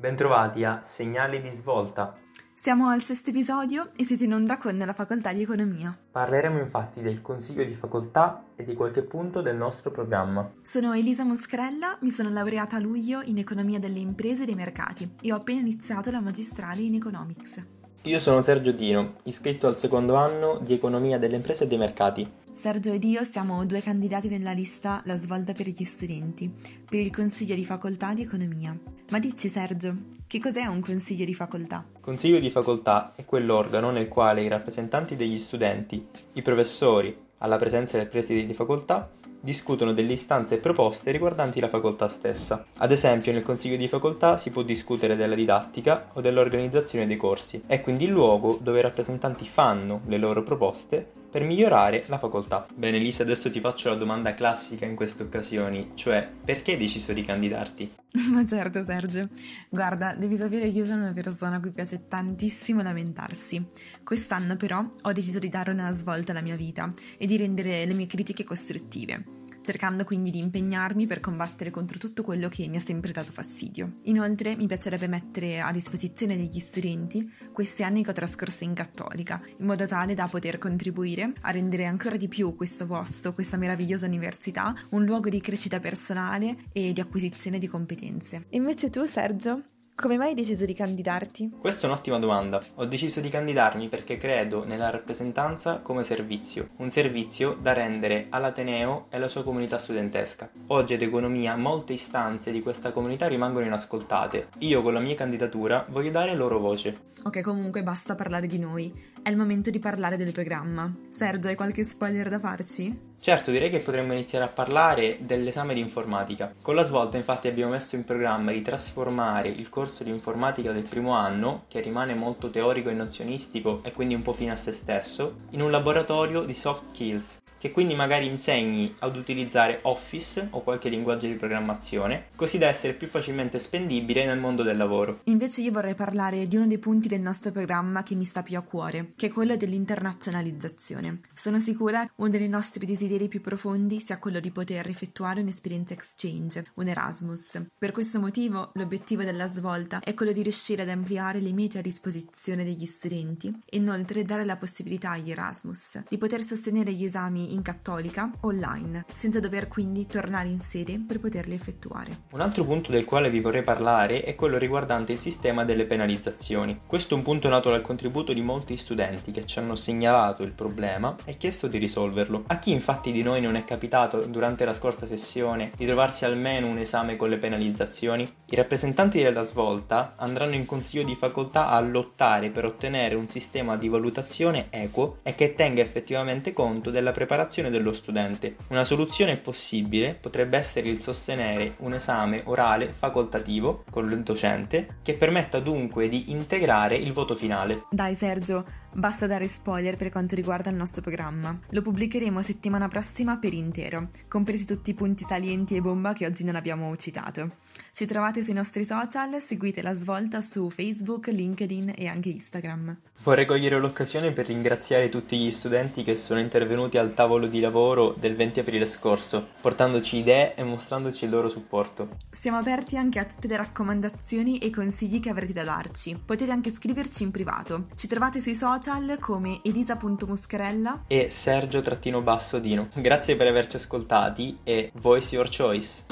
Bentrovati a Segnali di Svolta. Siamo al sesto episodio e siete in onda con la facoltà di economia. Parleremo infatti del consiglio di facoltà e di qualche punto del nostro programma. Sono Elisa Moscarella, mi sono laureata a luglio in economia delle imprese e dei mercati e ho appena iniziato la magistrale in economics. Io sono Sergio Dino, iscritto al secondo anno di economia delle imprese e dei mercati. Sergio ed io siamo due candidati nella lista La svolta per gli studenti, per il consiglio di facoltà di economia. Ma dici Sergio, che cos'è un consiglio di facoltà? Consiglio di facoltà è quell'organo nel quale i rappresentanti degli studenti, i professori, alla presenza del preside di facoltà, discutono delle istanze e proposte riguardanti la facoltà stessa. Ad esempio, nel consiglio di facoltà si può discutere della didattica o dell'organizzazione dei corsi. È quindi il luogo dove i rappresentanti fanno le loro proposte per migliorare la facoltà. Bene, Lisa, adesso ti faccio la domanda classica in queste occasioni, cioè perché hai deciso di candidarti? Ma certo, Sergio. Guarda, devi sapere che io sono una persona a cui piace tantissimo lamentarsi. Quest'anno però ho deciso di dare una svolta alla mia vita e di rendere le mie critiche costruttive cercando quindi di impegnarmi per combattere contro tutto quello che mi ha sempre dato fastidio. Inoltre mi piacerebbe mettere a disposizione degli studenti questi anni che ho trascorso in cattolica, in modo tale da poter contribuire a rendere ancora di più questo posto, questa meravigliosa università, un luogo di crescita personale e di acquisizione di competenze. E invece tu, Sergio, come mai hai deciso di candidarti? Questa è un'ottima domanda. Ho deciso di candidarmi perché credo nella rappresentanza come servizio, un servizio da rendere all'Ateneo e alla sua comunità studentesca. Oggi ad economia molte istanze di questa comunità rimangono inascoltate. Io con la mia candidatura voglio dare loro voce. Ok, comunque basta parlare di noi. È il momento di parlare del programma. Sergio, hai qualche spoiler da farci? Certo, direi che potremmo iniziare a parlare dell'esame di informatica. Con la svolta infatti abbiamo messo in programma di trasformare il corso di informatica del primo anno, che rimane molto teorico e nozionistico e quindi un po' fine a se stesso, in un laboratorio di soft skills, che quindi magari insegni ad utilizzare Office o qualche linguaggio di programmazione, così da essere più facilmente spendibile nel mondo del lavoro. Invece io vorrei parlare di uno dei punti del nostro programma che mi sta più a cuore, che è quello dell'internazionalizzazione. Sono sicura uno dei nostri desideri più profondi sia quello di poter effettuare un'esperienza exchange, un Erasmus. Per questo motivo l'obiettivo della svolta è quello di riuscire ad ampliare le mete a disposizione degli studenti e inoltre dare la possibilità agli Erasmus di poter sostenere gli esami in cattolica online, senza dover quindi tornare in sede per poterli effettuare. Un altro punto del quale vi vorrei parlare è quello riguardante il sistema delle penalizzazioni. Questo è un punto nato dal contributo di molti studenti che ci hanno segnalato il problema e chiesto di risolverlo. A chi infatti di noi non è capitato durante la scorsa sessione di trovarsi almeno un esame con le penalizzazioni? I rappresentanti della svolta andranno in consiglio di facoltà a lottare per ottenere un sistema di valutazione equo e che tenga effettivamente conto della preparazione dello studente. Una soluzione possibile potrebbe essere il sostenere un esame orale facoltativo con il docente che permetta dunque di integrare il voto finale. Dai Sergio, Basta dare spoiler per quanto riguarda il nostro programma. Lo pubblicheremo settimana prossima per intero, compresi tutti i punti salienti e bomba che oggi non abbiamo citato. Ci trovate sui nostri social, seguite la svolta su Facebook, LinkedIn e anche Instagram. Vorrei cogliere l'occasione per ringraziare tutti gli studenti che sono intervenuti al tavolo di lavoro del 20 aprile scorso, portandoci idee e mostrandoci il loro supporto. Siamo aperti anche a tutte le raccomandazioni e consigli che avrete da darci. Potete anche scriverci in privato. Ci trovate sui social come elisa.muscarella e Sergio-Basso Grazie per averci ascoltati e voice your choice.